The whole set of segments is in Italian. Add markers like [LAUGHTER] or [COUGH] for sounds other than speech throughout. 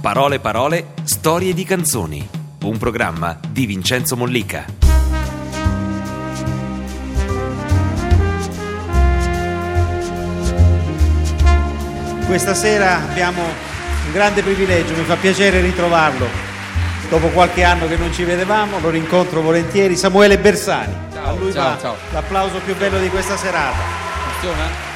Parole parole, storie di canzoni. Un programma di Vincenzo Mollica. Questa sera abbiamo un grande privilegio, mi fa piacere ritrovarlo. Dopo qualche anno che non ci vedevamo, lo rincontro volentieri. Samuele Bersani. Ciao, A lui ciao, va ciao. l'applauso più bello di questa serata. Funziona?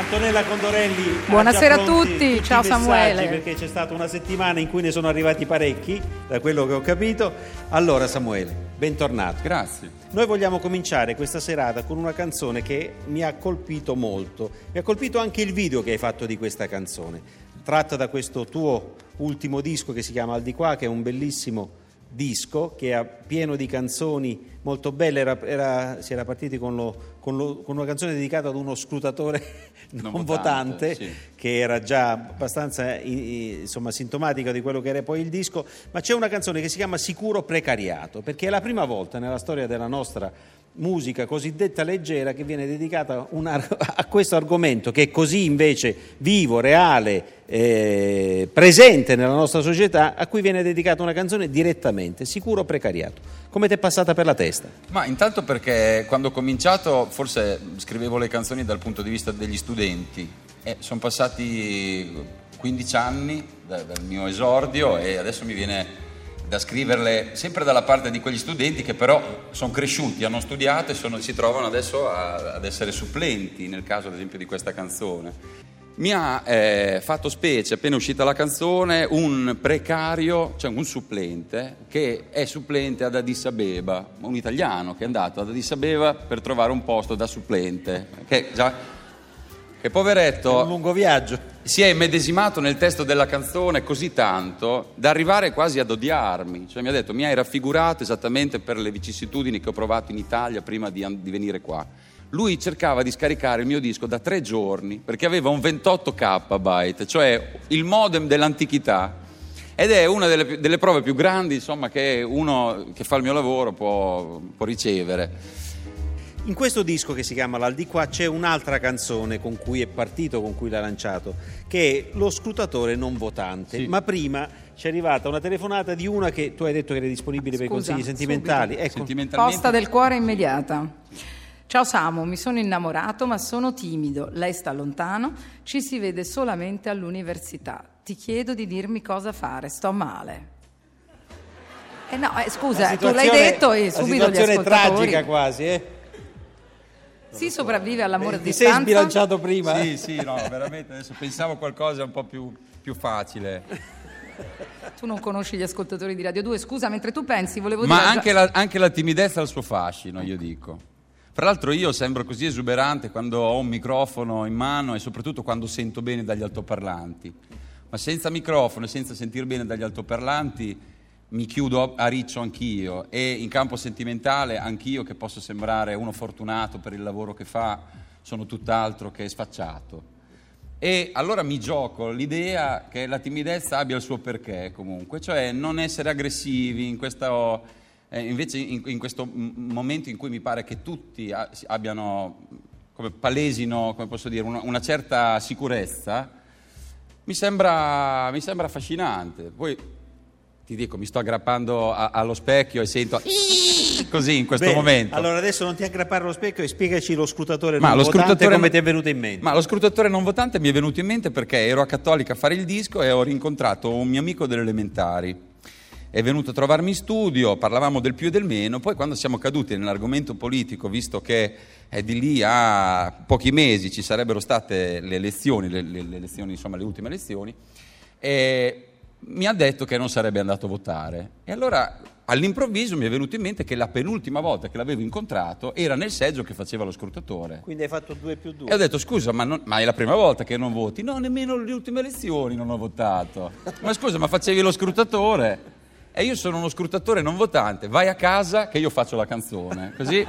Antonella Condorelli. Buonasera a tutti, ciao Samuele. Perché c'è stata una settimana in cui ne sono arrivati parecchi, da quello che ho capito. Allora Samuele, bentornato. Grazie. Noi vogliamo cominciare questa serata con una canzone che mi ha colpito molto. Mi ha colpito anche il video che hai fatto di questa canzone, tratta da questo tuo ultimo disco che si chiama Al di qua, che è un bellissimo disco che è pieno di canzoni molto belle. Era- era- si era partiti con, lo- con lo- con una canzone dedicata ad uno scrutatore [LAUGHS] non, Non votante, votante, sì. che era già abbastanza insomma, sintomatica di quello che era poi il disco, ma c'è una canzone che si chiama Sicuro Precariato, perché è la prima volta nella storia della nostra musica cosiddetta leggera che viene dedicata un ar- [LAUGHS] a questo argomento che è così invece vivo, reale, eh, presente nella nostra società, a cui viene dedicata una canzone direttamente, Sicuro Precariato. Come ti è passata per la testa? Ma intanto perché quando ho cominciato forse scrivevo le canzoni dal punto di vista degli studenti. E sono passati 15 anni da- dal mio esordio e adesso mi viene da scriverle sempre dalla parte di quegli studenti che però sono cresciuti, hanno studiato e sono- si trovano adesso a- ad essere supplenti, nel caso ad esempio di questa canzone. Mi ha eh, fatto specie, appena uscita la canzone, un precario, cioè un supplente, che è supplente ad Addis Abeba, un italiano che è andato ad Addis Abeba per trovare un posto da supplente, che già... Che È poveretto un lungo viaggio. Si è immedesimato nel testo della canzone così tanto da arrivare quasi ad odiarmi. Cioè mi ha detto mi hai raffigurato esattamente per le vicissitudini che ho provato in Italia prima di, di venire qua. Lui cercava di scaricare il mio disco da tre giorni perché aveva un 28 KB, cioè il modem dell'antichità. Ed è una delle, delle prove più grandi insomma, che uno che fa il mio lavoro può, può ricevere. In questo disco che si chiama L'Al di qua c'è un'altra canzone con cui è partito, con cui l'ha lanciato, che è Lo scrutatore non votante. Sì. Ma prima ci è arrivata una telefonata di una che tu hai detto che era disponibile per i Scusa, consigli sentimentali. Ecco, Sentimentalmente Posta del cuore immediata. Ciao Samu, mi sono innamorato ma sono timido. Lei sta lontano, ci si vede solamente all'università. Ti chiedo di dirmi cosa fare, sto male. Eh no, eh, scusa, tu l'hai situazione- detto e la subito gli situazione è ascoltatori. tragica quasi, eh? Si sopravvive all'amore a Ti sei distanza. sbilanciato prima? Sì, sì, no, veramente adesso pensavo a qualcosa un po' più, più facile. Tu non conosci gli ascoltatori di Radio 2, scusa, mentre tu pensi, volevo Ma dire anche la, anche la timidezza ha il suo fascino, io dico. Fra l'altro io sembro così esuberante quando ho un microfono in mano e soprattutto quando sento bene dagli altoparlanti. Ma senza microfono e senza sentire bene dagli altoparlanti mi chiudo a riccio anch'io e in campo sentimentale anch'io che posso sembrare uno fortunato per il lavoro che fa, sono tutt'altro che sfacciato. E allora mi gioco l'idea che la timidezza abbia il suo perché comunque, cioè non essere aggressivi in questo, eh, invece in, in questo momento in cui mi pare che tutti abbiano, come palesino, come posso dire, una, una certa sicurezza, mi sembra, mi sembra affascinante. Poi ti dico, mi sto aggrappando a- allo specchio e sento così in questo Bene, momento. Allora adesso non ti aggrappare allo specchio e spiegaci lo scrutatore Ma non lo votante scrutatore come non- ti è venuto in mente. Ma lo scrutatore non votante mi è venuto in mente perché ero a Cattolica a fare il disco e ho rincontrato un mio amico delle elementari. È venuto a trovarmi in studio, parlavamo del più e del meno, poi quando siamo caduti nell'argomento politico, visto che eh, di lì a pochi mesi ci sarebbero state le elezioni, le, le- le elezioni, insomma le ultime elezioni, e mi ha detto che non sarebbe andato a votare. E allora all'improvviso mi è venuto in mente che la penultima volta che l'avevo incontrato era nel seggio che faceva lo scrutatore. Quindi hai fatto 2 più 2. E ho detto, scusa, ma, non- ma è la prima volta che non voti? No, nemmeno le ultime elezioni non ho votato. [LAUGHS] Ma scusa, ma facevi lo scrutatore? E io sono uno scrutatore non votante, vai a casa che io faccio la canzone. Così,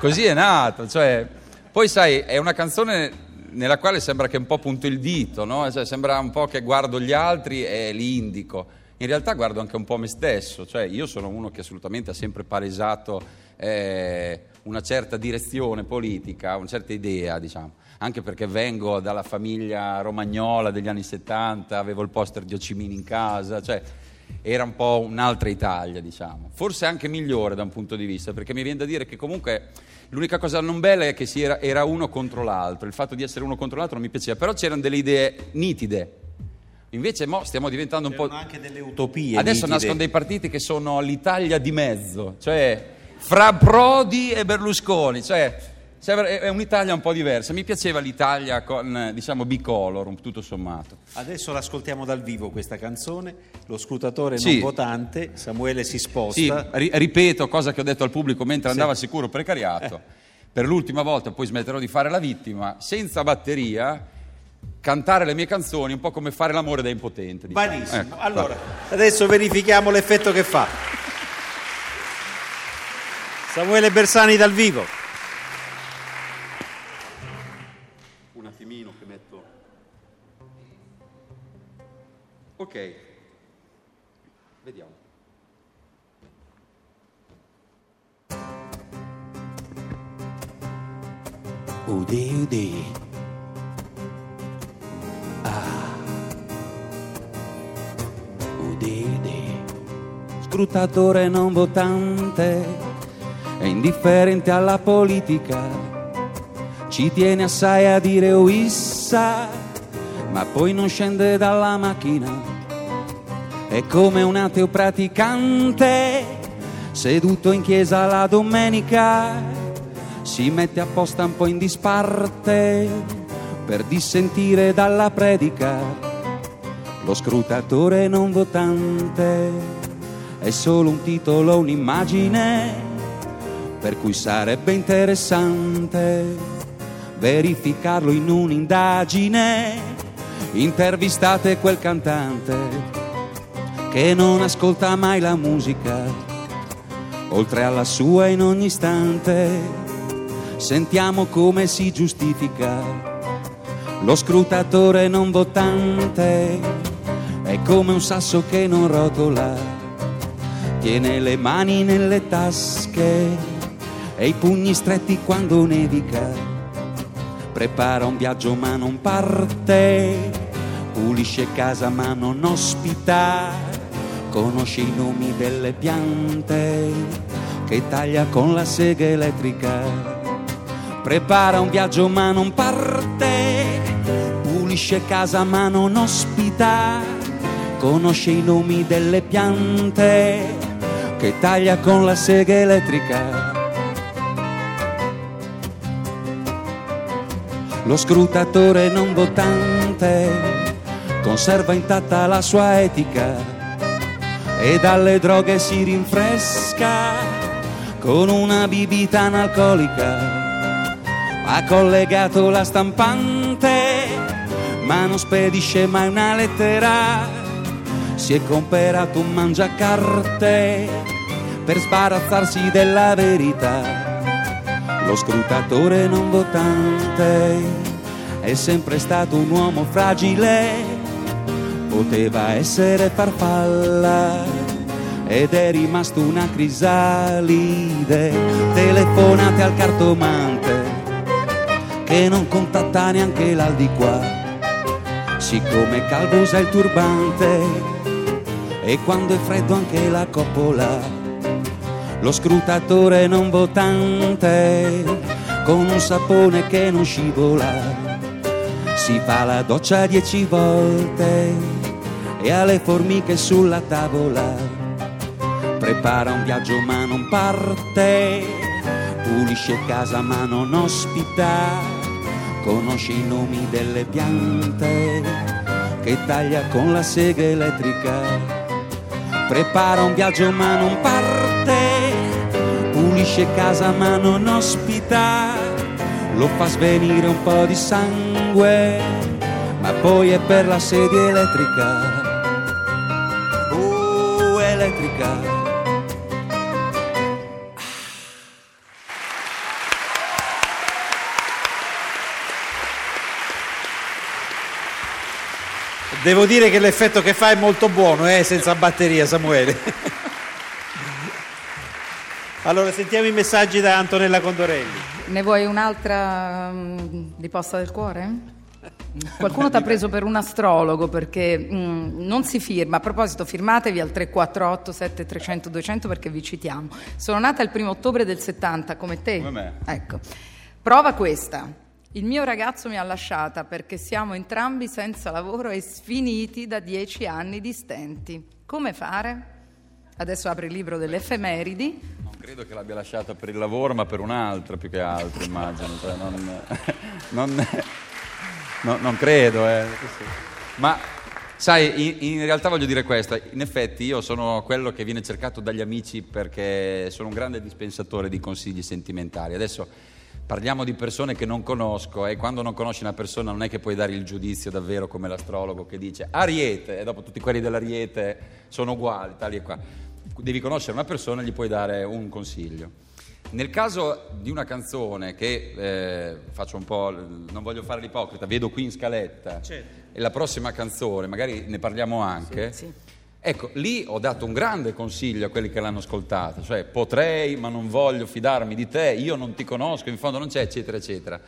così è nato. Cioè, poi sai, è una canzone nella quale sembra che un po' punto il dito, no? Cioè, sembra un po' che guardo gli altri e li indico. In realtà guardo anche un po' me stesso, cioè io sono uno che assolutamente ha sempre palesato eh, una certa direzione politica, una certa idea, diciamo. anche perché vengo dalla famiglia romagnola degli anni 70, avevo il poster di Ocimini in casa, cioè era un po' un'altra Italia, diciamo. Forse anche migliore da un punto di vista, perché mi viene da dire che comunque l'unica cosa non bella è che si era, era uno contro l'altro, il fatto di essere uno contro l'altro non mi piaceva, però c'erano delle idee nitide. Invece mo stiamo diventando un C'erano po'... anche delle utopie. Adesso nitide. nascono dei partiti che sono l'Italia di mezzo, cioè fra Prodi e Berlusconi, cioè, è è un'Italia un po' diversa. Mi piaceva l'Italia con, eh, diciamo, bicolor, tutto sommato. Adesso l'ascoltiamo dal vivo questa canzone, lo scrutatore Sì. non votante, Samuele si sposta. Sì, ri- ripeto, cosa che ho detto al pubblico mentre andava sicuro precariato, per l'ultima volta, poi smetterò di fare la vittima, senza batteria, cantare le mie canzoni, un po' come fare l'amore da impotente. diciamo. Benissimo, Ecco, allora va. adesso verifichiamo l'effetto che fa. Samuele Bersani dal vivo. Ok, vediamo. Udi udi. Ah. Udi udi. Scrutatore non votante, è indifferente alla politica, ci tiene assai a dire uissa, ma poi non scende dalla macchina. È come un ateo praticante, seduto in chiesa la domenica, si mette apposta un po' in disparte per dissentire dalla predica. Lo scrutatore non votante è solo un titolo, un'immagine, per cui sarebbe interessante verificarlo in un'indagine. Intervistate quel cantante che non ascolta mai la musica, oltre alla sua in ogni istante. Sentiamo come si giustifica lo scrutatore non votante, è come un sasso che non rotola, tiene le mani nelle tasche e i pugni stretti quando nevica, prepara un viaggio ma non parte, pulisce casa ma non ospita, conosce i nomi delle piante che taglia con la sega elettrica. Prepara un viaggio ma non parte, pulisce casa ma non ospita, conosce i nomi delle piante che taglia con la sega elettrica. Lo scrutatore non votante conserva intatta la sua etica e dalle droghe si rinfresca con una bibita analcolica ha collegato la stampante, ma non spedisce mai una lettera. Si è comperato un mangiacarte per sbarazzarsi della verità. Lo scrutatore non votante è sempre stato un uomo fragile, poteva essere farfalla ed è rimasto una crisalide. Telefonate al cartomante che non contatta neanche l'al di qua. Siccome calvo usa il turbante e quando è freddo anche la coppola. Lo scrutatore non votante con un sapone che non scivola. Si fa la doccia dieci volte e ha le formiche sulla tavola. Prepara un viaggio ma non parte, pulisce casa ma non ospita conosce i nomi delle piante che taglia con la sega elettrica. Prepara un viaggio ma non parte, pulisce casa ma non ospita, lo fa svenire un po' di sangue, ma poi è per la sedia elettrica. Elettrica. Devo dire che l'effetto che fa è molto buono, eh, senza batteria, Samuele. [LAUGHS] allora, sentiamo i messaggi da Antonella Condorelli. Ne vuoi un'altra um, di posta del cuore? Qualcuno ti ha preso per un astrologo perché mm, non si firma. A proposito, firmatevi al 348 7300 200 perché vi citiamo. Sono nata il primo ottobre del 70 come te. Come me. Ecco. Prova questa. Il mio ragazzo mi ha lasciata perché siamo entrambi senza lavoro e sfiniti da dieci anni di stenti. Come fare? Adesso apri il libro delle effemeridi. Non credo che l'abbia lasciata per il lavoro, ma per un'altra più che altro, immagino. Cioè, non, non, no, non, credo. Eh. Ma sai, in, in, realtà voglio dire questo. In effetti io sono quello che viene cercato dagli amici perché sono un grande dispensatore di consigli sentimentali. Adesso parliamo di persone che non conosco e quando non conosci una persona non è che puoi dare il giudizio davvero come l'astrologo che dice Ariete e dopo tutti quelli dell'Ariete sono uguali, tali e qua. Devi conoscere una persona e gli puoi dare un consiglio. Nel caso di una canzone che eh, faccio un po', non voglio fare l'ipocrita, vedo qui in scaletta certo. e la prossima canzone, magari ne parliamo anche. Sì, sì Ecco, lì ho dato un grande consiglio a quelli che l'hanno ascoltata, cioè potrei ma non voglio fidarmi di te, io non ti conosco, in fondo non c'è, eccetera, eccetera.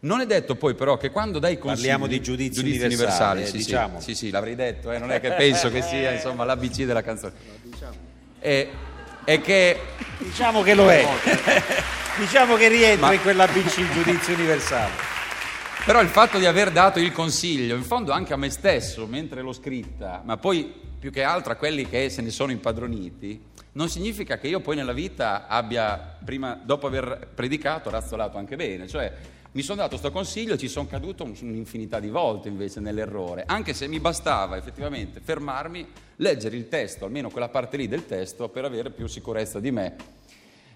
Non è detto poi però che quando dai consigli... Parliamo di giudizi, giudizi universali, universali sì, diciamo. sì, sì, l'avrei detto, eh, non è che penso che sia insomma, l'ABC della canzone. È, è che... Diciamo che lo è, [LAUGHS] diciamo che rientra ma... in quell'ABC il giudizio universale. Però il fatto di aver dato il consiglio, in fondo anche a me stesso, mentre l'ho scritta, ma poi più che altro a quelli che se ne sono impadroniti, non significa che io poi nella vita abbia, prima, dopo aver predicato, razzolato anche bene. Cioè, mi sono dato questo consiglio e ci sono caduto un'infinità di volte invece nell'errore, anche se mi bastava effettivamente fermarmi, leggere il testo, almeno quella parte lì del testo, per avere più sicurezza di me.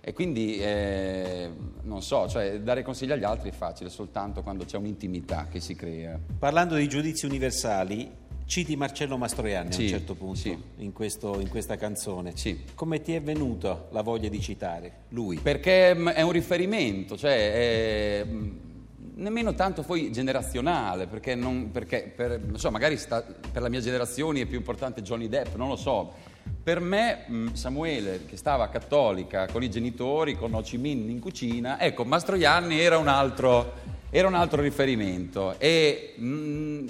E quindi, eh, non so, cioè, dare consigli agli altri è facile soltanto quando c'è un'intimità che si crea. Parlando di giudizi universali, Citi Marcello Mastroianni sì, a un certo punto sì. in, questo, in, questa canzone. Sì. Come ti è venuta la voglia di citare lui? Perché mm, è un riferimento, cioè è, mm, nemmeno tanto poi generazionale, perché, non, perché per, so, magari sta, per la mia generazione è più importante Johnny Depp, non lo so. Per me mm, Samuele, che stava a cattolica con i genitori, con Ho Chi Minh in cucina, ecco, Mastroianni era un altro, era un altro riferimento. E, mh,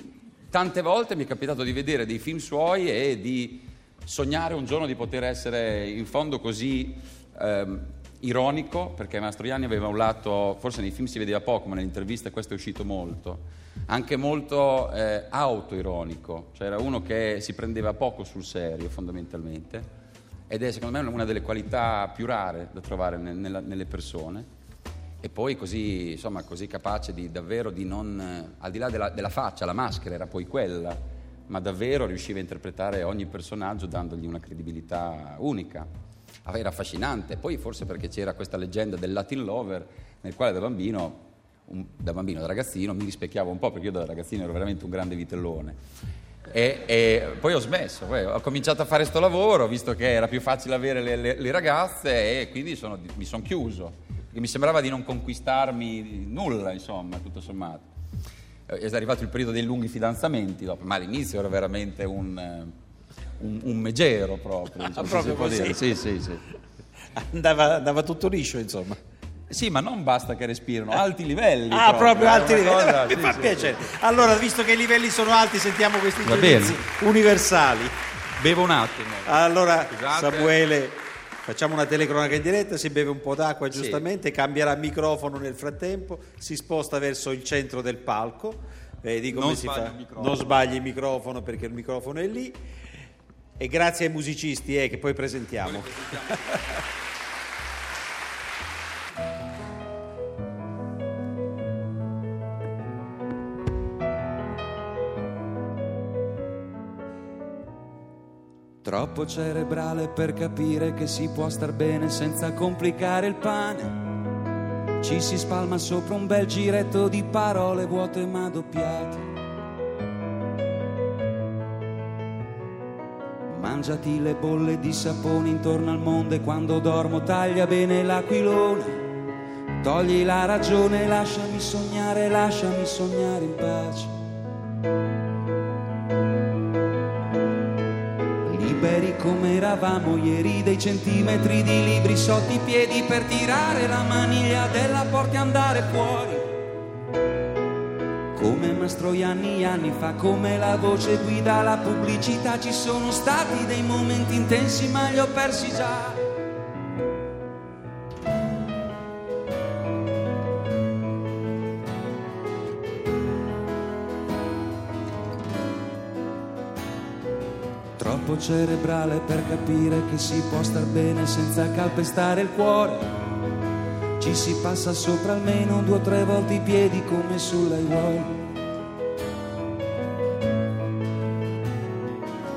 Tante volte mi è capitato di vedere dei film suoi e di sognare un giorno di poter essere in fondo così ehm, ironico, perché Mastroianni aveva un lato, forse nei film si vedeva poco, ma nelle interviste questo è uscito molto, anche molto eh, autoironico, cioè era uno che si prendeva poco sul serio fondamentalmente ed è secondo me una delle qualità più rare da trovare nella, nelle persone e poi così, insomma, così capace di davvero di non, al di là della, della, faccia, la maschera era poi quella, ma davvero riusciva a interpretare ogni personaggio dandogli una credibilità unica. Era affascinante, poi forse perché c'era questa leggenda del Latin Lover nel quale da bambino, un, da bambino, da ragazzino mi rispecchiavo un po' perché io da ragazzino ero veramente un grande vitellone. E, e, poi ho smesso, poi ho cominciato a fare questo lavoro, visto che era più facile avere le, le, le ragazze e quindi sono, mi sono chiuso che mi sembrava di non conquistarmi nulla, insomma, tutto sommato. Eh, è arrivato il periodo dei lunghi fidanzamenti dopo, ma all'inizio ero veramente un, eh, un, un megero proprio. [LAUGHS] Diciamo, ah, proprio così? Sì, sì, sì. Andava, andava tutto liscio, insomma. Sì, ma non basta che respirino, alti livelli. Ah, proprio, proprio alti livelli. Cosa, [LAUGHS] Mi sì, fa sì, piacere. Sì. Allora, visto che i livelli sono alti, sentiamo questi giudizi universali. Bevo un attimo. Allora, Scusate. Samuele Facciamo una telecronaca in diretta, si beve un po' d'acqua giustamente, cambierà microfono nel frattempo, si sposta verso il centro del palco, vedi come non si fa? Non sbagli il microfono perché il microfono è lì. E grazie ai musicisti eh, che poi presentiamo. [LAUGHS] Troppo cerebrale per capire che si può star bene senza complicare il pane. Ci si spalma sopra un bel giretto di parole vuote ma doppiate. Mangiati le bolle di sapone intorno al mondo e quando dormo taglia bene l'aquilone. Togli la ragione, lasciami sognare, lasciami sognare in pace. liberi come eravamo ieri, dei centimetri di libri sotto i piedi per tirare la maniglia della porta e andare fuori. Come Mastroianni anni fa, come la voce guida la pubblicità, ci sono stati dei momenti intensi ma li ho persi già. Troppo cerebrale per capire che si può star bene senza calpestare il cuore. Ci si passa sopra almeno due o tre volte i piedi come sull'aiuolo.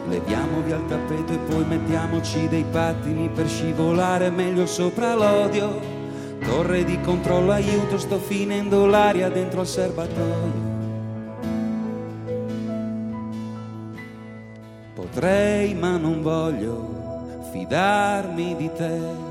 Leviamo via il tappeto e poi mettiamoci dei pattini per scivolare meglio sopra l'odio. Torre di controllo, aiuto, sto finendo l'aria dentro al serbatoio. Potrei ma non voglio fidarmi di te.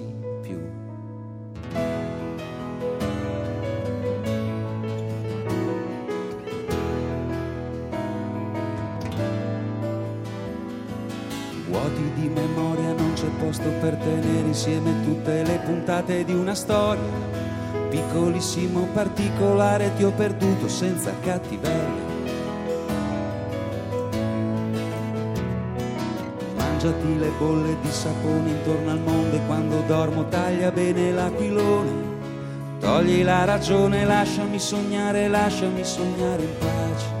Vuoti di memoria non c'è posto per tenere insieme tutte le puntate di una storia. Piccolissimo particolare ti ho perduto senza cattiveria. Mangiati le bolle di sapone intorno al mondo e quando dormo taglia bene l'aquilone. Togli la ragione, lasciami sognare, lasciami sognare in pace.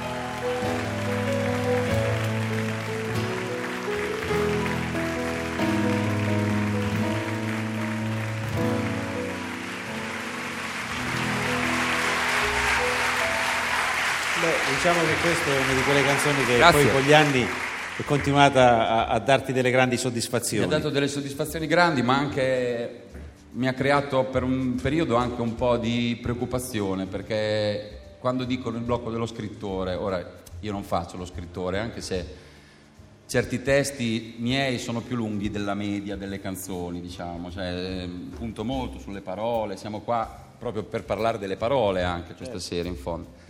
Beh, diciamo che questa è una di quelle canzoni che Grazie. poi con gli anni è continuata a, a darti delle grandi Mi soddisfazioni. ha dato delle soddisfazioni grandi, ma anche mi ha creato per un periodo anche un po' di preoccupazione, perché quando dicono il blocco dello scrittore, ora io non faccio lo scrittore, anche se certi testi miei sono più lunghi della media delle canzoni, diciamo, cioè eh, punto molto sulle parole, siamo qua proprio per parlare delle parole anche questa sera in fondo.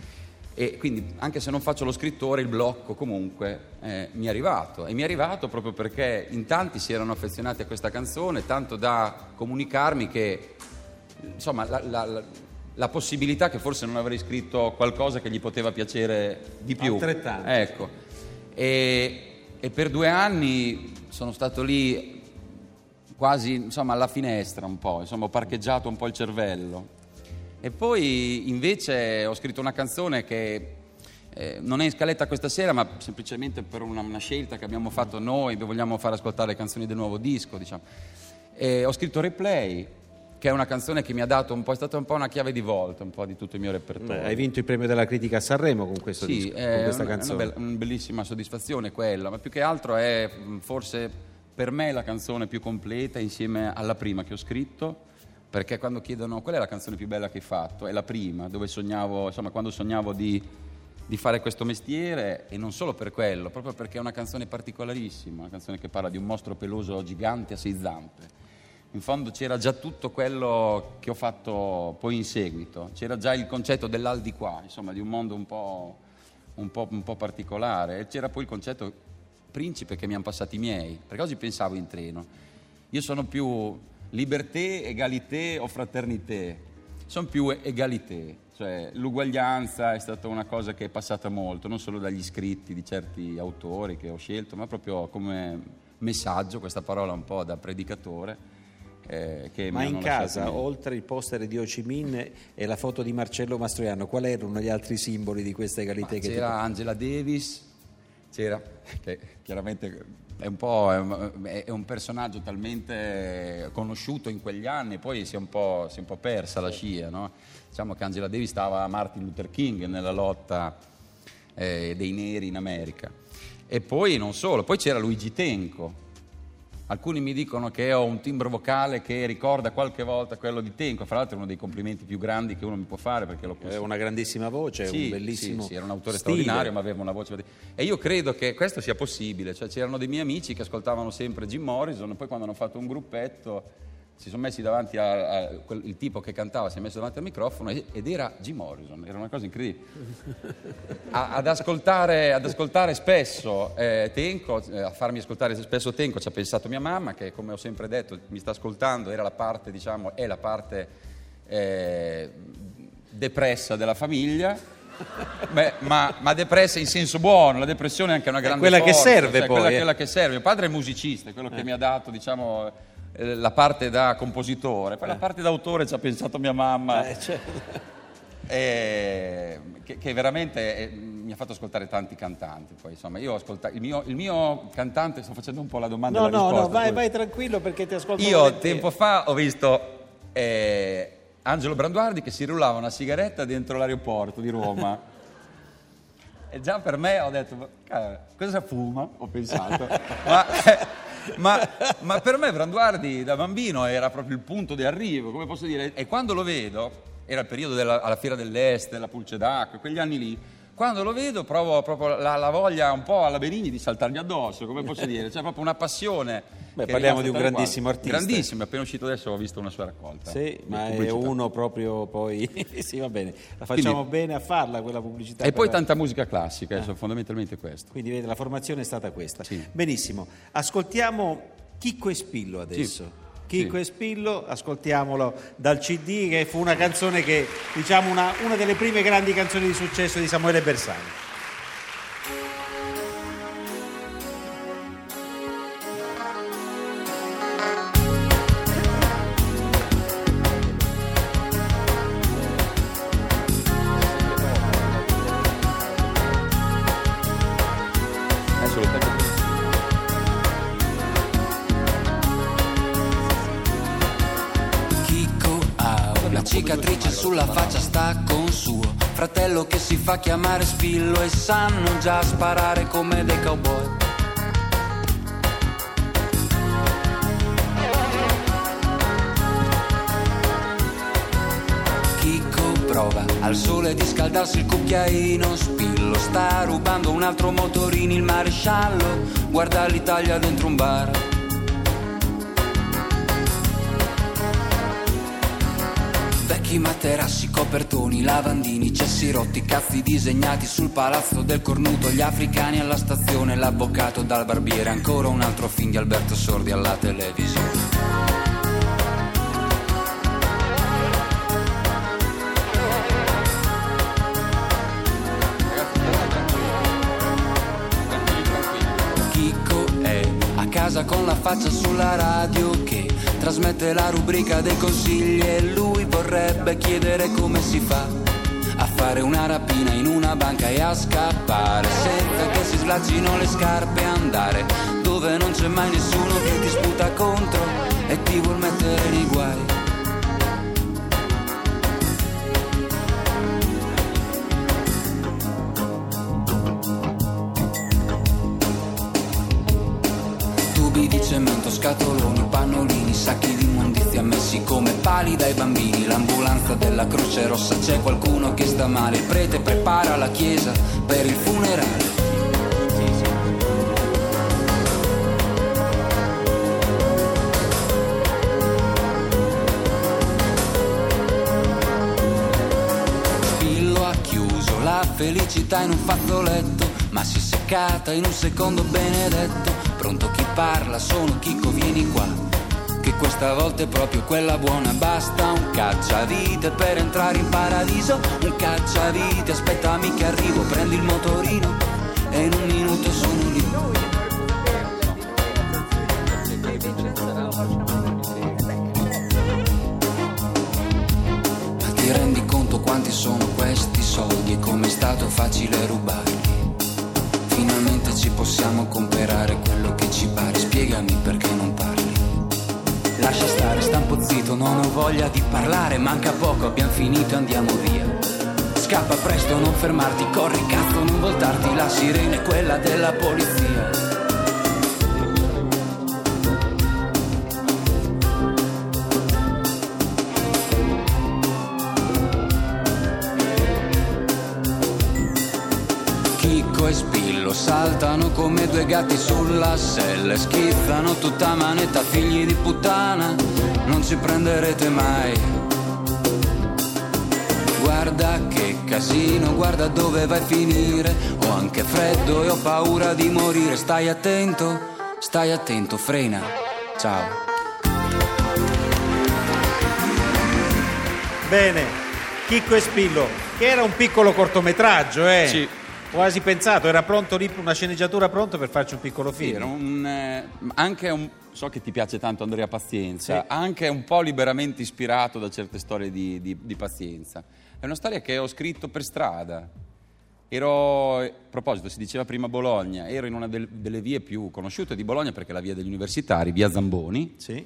E quindi anche se non faccio lo scrittore, il blocco comunque eh, mi è arrivato. E mi è arrivato proprio perché in tanti si erano affezionati a questa canzone, tanto da comunicarmi che insomma la, la- la- possibilità che forse non avrei scritto qualcosa che gli poteva piacere di più. Altrettanto. Ecco. E, e per due anni sono stato lì quasi insomma, alla finestra un po', insomma, ho parcheggiato un po' il cervello. E poi invece ho scritto una canzone che eh, non è in scaletta questa sera, ma semplicemente per una, una scelta che abbiamo fatto noi, vogliamo far ascoltare le canzoni del nuovo disco, diciamo. E ho scritto Replay, che è una canzone che mi ha dato un po', è stata un po' una chiave di volta, un po' di tutto il mio repertorio. Beh, hai vinto il premio della critica a Sanremo con questo Sì, disco, è con questa una, canzone. una bella- una bellissima soddisfazione quella, ma più che altro è forse per me la canzone più completa insieme alla prima che ho scritto, perché quando chiedono qual è la canzone più bella che hai fatto, è la prima, dove sognavo, insomma, quando sognavo di, di fare questo mestiere e non solo per quello, proprio perché è una canzone particolarissima, una canzone che parla di un mostro peloso gigante a sei zampe. In fondo c'era già tutto quello che ho fatto poi in seguito, c'era già il concetto dell'al di qua, insomma di un mondo un po', un po', un po particolare. E c'era poi il concetto principe che mi hanno passati i miei, perché oggi pensavo in treno, io sono più liberté, egalité o fraternité, sono più egalité, cioè l'uguaglianza è stata una cosa che è passata molto, non solo dagli scritti di certi autori che ho scelto, ma proprio come messaggio, questa parola un po' da predicatore eh, Ma in casa, oltre il poster di Ho Chi Minh e la foto di Marcello Mastroianno, quali erano gli altri simboli di questa egalità? Che c'era ti... Angela Davis, c'era, che chiaramente è un, è un, personaggio talmente conosciuto in quegli anni, poi si è un po', è un po persa la scia. No? Diciamo che Angela Davis stava a Martin Luther King nella lotta eh, dei neri in America. E poi non solo, poi c'era Luigi Tenco, Alcuni mi dicono che ho un timbro vocale che ricorda qualche volta quello di Tenco, fra l'altro è uno dei complimenti più grandi che uno mi può fare perché lo È una grandissima voce, sì, un bellissimo sì, sì, era un autore stile. straordinario ma aveva una voce... E io credo che questo sia possibile, cioè c'erano dei miei amici che ascoltavano sempre Jim Morrison e poi quando hanno fatto un gruppetto si sono messi davanti al tipo che cantava, si è messo davanti al microfono ed era Jim Morrison, era una cosa incredibile. [LAUGHS] A, ad, ascoltare, ad, ascoltare, spesso eh, Tenco, eh, a farmi ascoltare spesso Tenco ci ha pensato mia mamma che come ho sempre detto mi sta ascoltando, era la parte, diciamo, è la parte eh, depressa della famiglia. Beh, ma, ma, depressa in senso buono, la depressione è anche una grande è quella forza, che serve cioè, poi. Quella, eh. quella che serve. Mio padre è musicista, è quello che mi ha dato, diciamo, eh, la parte da compositore, poi eh. la parte d'autore ci ha pensato mia mamma. Eh, certo. [LAUGHS] Eh, che, che, veramente eh, mi ha fatto ascoltare tanti cantanti. Poi, insomma, io ho ascoltato il mio, il mio, cantante, sto facendo un po' la domanda. No, no, no, vai, vai, tranquillo perché ti ascolto. Io volentieri. tempo fa ho visto eh, Angelo Branduardi che si rullava una sigaretta dentro l'aeroporto di Roma. [LAUGHS] e già per me ho detto, cosa fuma? Ho pensato. [LAUGHS] Ma ma, ma, per me Branduardi da bambino era proprio il punto di arrivo, come posso dire, e quando lo vedo, era il periodo della, alla Fiera dell'Est, della Pulce d'Acqua, quegli anni lì, quando lo vedo provo proprio la, la, voglia un po' alla Benigni di saltarmi addosso, come posso dire, c'è proprio una passione. Beh, parliamo di un grandissimo qua. artista. Grandissimo, appena uscito adesso ho visto una sua raccolta. Sì, ma è uno proprio poi... [LAUGHS] sì, va bene, la facciamo Quindi, bene a farla quella pubblicità. E poi tanta musica classica, ah. fondamentalmente questo. Quindi vede, la formazione è stata questa. Sì. Benissimo, ascoltiamo Chicco e Spillo adesso. Sì. Chicco sì. e Spillo, ascoltiamolo dal CD che fu una canzone che diciamo una, una delle prime grandi canzoni di successo di Samuele Bersani. Fratello che si fa chiamare spillo e sanno già sparare come dei cowboy. Chicco prova al sole di scaldarsi il cucchiaino, spillo sta rubando un altro motorino, il maresciallo guarda l'Italia dentro un bar. Vecchi materassi, copertoni, lavandini, cessi rotti, cazzi disegnati sul palazzo del cornuto, gli africani alla stazione, l'avvocato dal barbiere, ancora un altro film di Alberto Sordi alla televisione. Chicco è a casa con la faccia sulla radio che trasmette la rubrica dei consigli e lui vorrebbe chiedere come si fa a fare una rapina in una banca e a scappare senza che si slaccino le scarpe e andare dove non c'è mai nessuno che ti sputa contro e ti vuol mettere nei guai. Tubi piedi, sacchi di immondizia messi come pali dai bambini. L'ambulanza della Croce Rossa c'è qualcuno che sta male. Il prete prepara la chiesa per il funerale. Spillo ha chiuso la felicità in un fazzoletto, ma si è seccata in un secondo benedetto. Pronto chi parla, sono Chico, vieni qua che questa volta è proprio quella buona, basta un cacciavite per entrare in paradiso. Un cacciavite, aspettami che arrivo, prendi il motorino e in un minuto sono lì. Ma ti rendi conto quanti sono questi soldi e com'è stato facile Lascia stare, sta un po' zitto, non ho voglia di parlare, manca poco, abbiamo finito, andiamo via. Scappa presto, non fermarti, corri cazzo, non voltarti, la sirena è quella della polizia. Saltano come due gatti sulla selle, schizzano tutta manetta, figli di puttana, non ci prenderete mai. Guarda che casino, guarda dove vai a finire, ho anche freddo e ho paura di morire, stai attento, stai attento, frena, ciao. Bene, Chicco e Spillo, che era un piccolo cortometraggio, eh? Sì. Quasi pensato, era pronto lì, una sceneggiatura pronta per farci un piccolo Sì, film. era un, eh, anche un, so che ti piace tanto Andrea Pazienza, Sì. anche un po' liberamente ispirato da certe storie di, di- di Pazienza. È una storia che ho scritto per strada. Ero, a proposito, si diceva prima Bologna, ero in una del- delle vie più conosciute di Bologna perché è la via degli universitari, via Zamboni, Sì.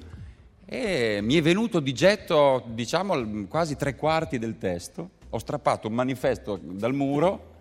e mi è venuto di getto, diciamo, quasi tre quarti del testo. Ho strappato un manifesto dal muro,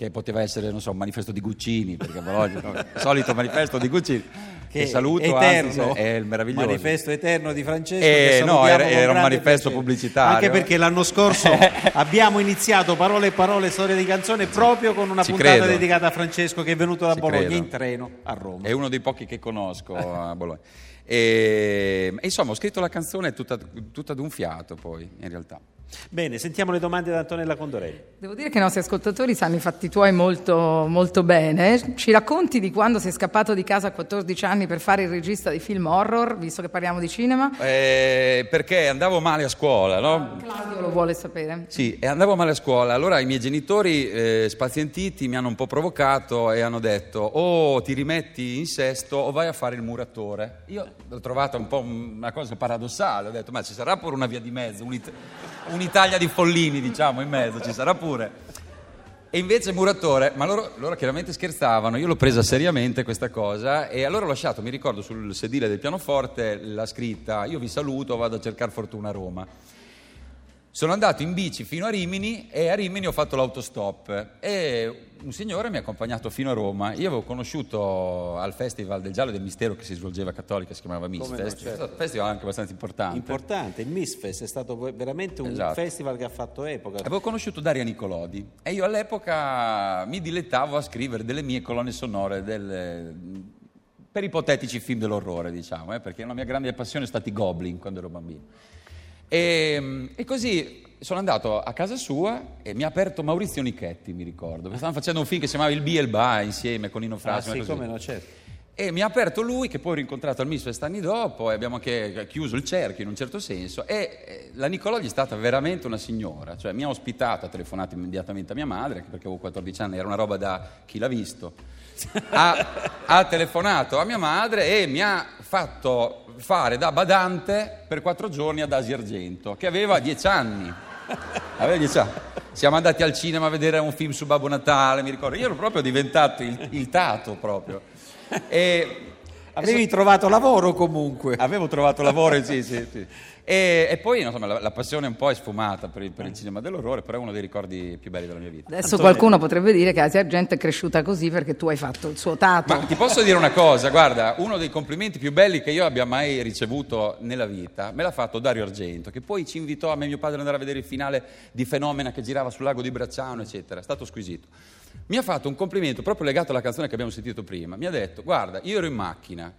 che poteva essere, non so, un manifesto di Guccini, perché a Bologna, no, il [LAUGHS] solito manifesto di Guccini, che, saluto, eterno, anzi, è il meraviglioso. manifesto eterno di Francesco. Eh, che no, era- era un manifesto piacere. pubblicitario. Anche perché l'anno scorso [LAUGHS] abbiamo iniziato parole e parole, storia di canzone, proprio con una Ci puntata credo. dedicata a Francesco che è venuto da Ci Bologna credo. in treno a Roma. È uno dei pochi che conosco a Bologna. E insomma, ho scritto la canzone tutta, tutta d'un fiato, poi, in realtà. Bene, sentiamo le domande da Antonella Condorelli. Devo dire che i nostri ascoltatori sanno i fatti tuoi molto, molto bene. Ci racconti di quando sei scappato di casa a 14 anni per fare il regista di film horror, visto che parliamo di cinema? Eh, perché andavo male a scuola, no? Claudio lo vuole sapere. Sì, e andavo male a scuola. Allora i miei genitori, eh, spazientiti, mi hanno un po' provocato e hanno detto o ti rimetti in sesto o vai a fare il muratore. Io l'ho trovata un po' una cosa paradossale, ho detto ma ci sarà pure una via di mezzo, un'It- un'Italia di follini diciamo in mezzo, ci sarà pure. E invece muratore, ma loro, loro chiaramente scherzavano, io l'ho presa seriamente questa cosa e allora ho lasciato, mi ricordo sul sedile del pianoforte la scritta io vi saluto, vado a cercare fortuna a Roma. Sono andato in bici fino a Rimini e a Rimini ho fatto l'autostop e un signore mi ha accompagnato fino a Roma. Io avevo conosciuto al Festival del Giallo e del Mistero che si svolgeva a Cattolica, si chiamava Miss Come no, Fest, certo. un festival anche abbastanza importante. Importante, il Misfest è stato veramente un Esatto. festival che ha fatto epoca. Avevo conosciuto Daria Nicolodi e io all'epoca mi dilettavo a scrivere delle mie colonne sonore delle- per ipotetici film dell'orrore, diciamo, eh, perché una mia grande passione è stati i Goblin quando ero bambino. E, e così sono andato a casa sua e mi ha aperto Maurizio Nichetti, mi ricordo, perché stavano facendo un film che si chiamava Il B e il Ba insieme con Nino Ah, Frasco. sì, come no, certo. E mi ha aperto lui, che poi ho rincontrato al Misfest anni dopo, e abbiamo anche chiuso il cerchio in un certo senso. E eh, la Nicolodi è stata veramente una signora, cioè mi ha ospitato, ha telefonato immediatamente a mia madre, perché avevo 14 anni, era una roba da chi l'ha visto. [LAUGHS] Ha, ha telefonato a mia madre e mi ha fatto fare da badante per quattro giorni ad Asia Argento, che aveva 10 anni. Aveva 10 anni. Siamo andati al cinema a vedere un film su Babbo Natale, mi ricordo. Io ero proprio diventato il, il tato proprio. E Avevi trovato lavoro comunque. Avevo trovato lavoro, sì, sì, [LAUGHS] sì. E, e poi insomma, la, la passione un po' è sfumata per il, per il cinema dell'orrore, però è uno dei ricordi più belli della mia vita. Adesso qualcuno potrebbe dire che Asia Argento è cresciuta così perché tu hai fatto il suo tato. Ma ti posso dire una cosa, guarda, uno dei complimenti più belli che io abbia mai ricevuto nella vita me l'ha fatto Dario Argento, che poi ci invitò a me e mio padre ad andare a vedere il finale di Fenomena che girava sul lago di Bracciano, eccetera. È stato squisito. Mi ha fatto un complimento proprio legato alla canzone che abbiamo sentito prima. Mi ha detto, guarda, io ero in macchina,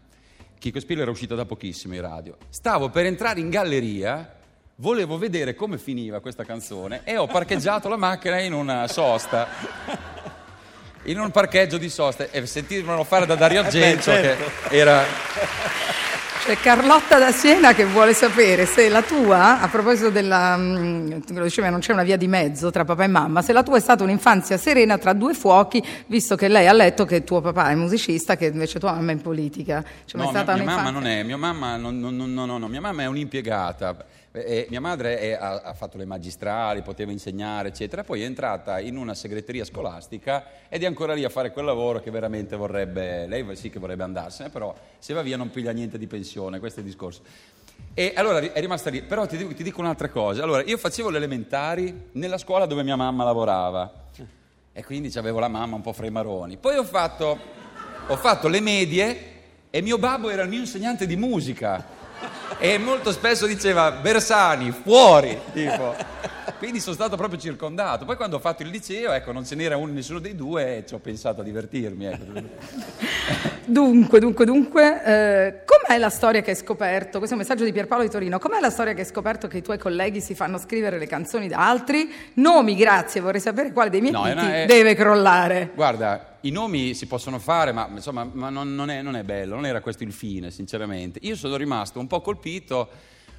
Chico Spillo era uscito da pochissimo in radio, stavo per entrare in galleria volevo vedere come finiva questa canzone e ho parcheggiato la macchina in una sosta. In un parcheggio di sosta e sentivano fare da Dario Argento Eh beh, certo. che era C'è Carlotta da Siena che vuole sapere se la tua, a proposito della, mm, lo dicevi, non c'è una via di mezzo tra papà e mamma, se la tua è stata un'infanzia serena tra due fuochi, visto che lei ha letto che tuo papà è musicista, che invece tua mamma è in politica. Mai No, stata mia, mia mamma non è, mia mamma, non- non- no, no, no, mia mamma è un'impiegata. E mia madre è- ha, ha fatto le magistrali, poteva insegnare, eccetera. Poi è entrata in una segreteria scolastica ed è ancora lì a fare quel lavoro che veramente vorrebbe. Lei sì che vorrebbe andarsene, però se va via non piglia niente di pensione, questo è il discorso. E allora è rimasta lì. Però ti dico, ti dico un'altra cosa. Allora, io facevo le elementari nella scuola dove mia mamma lavorava. E quindi avevo la mamma un po' fra i maroni. Poi ho fatto, ho fatto le medie e mio babbo era il mio insegnante di musica. E molto spesso diceva Bersani, fuori, tipo. Quindi sono stato proprio circondato. Poi quando ho fatto il liceo, ecco, non ce n'era uno, nessuno dei due e ci ho pensato a divertirmi. Ecco. Dunque, dunque, dunque, eh, com'è la storia che hai scoperto? Questo è un messaggio di Pierpaolo di Torino. Com'è la storia che hai scoperto che i tuoi colleghi si fanno scrivere le canzoni da altri? Nomi, grazie, vorrei sapere quale dei miei No, una- è- deve crollare. Guarda, i nomi si possono fare, ma insomma ma non, non è, non è bello, non era questo il fine, sinceramente. Io sono rimasto un po' colpito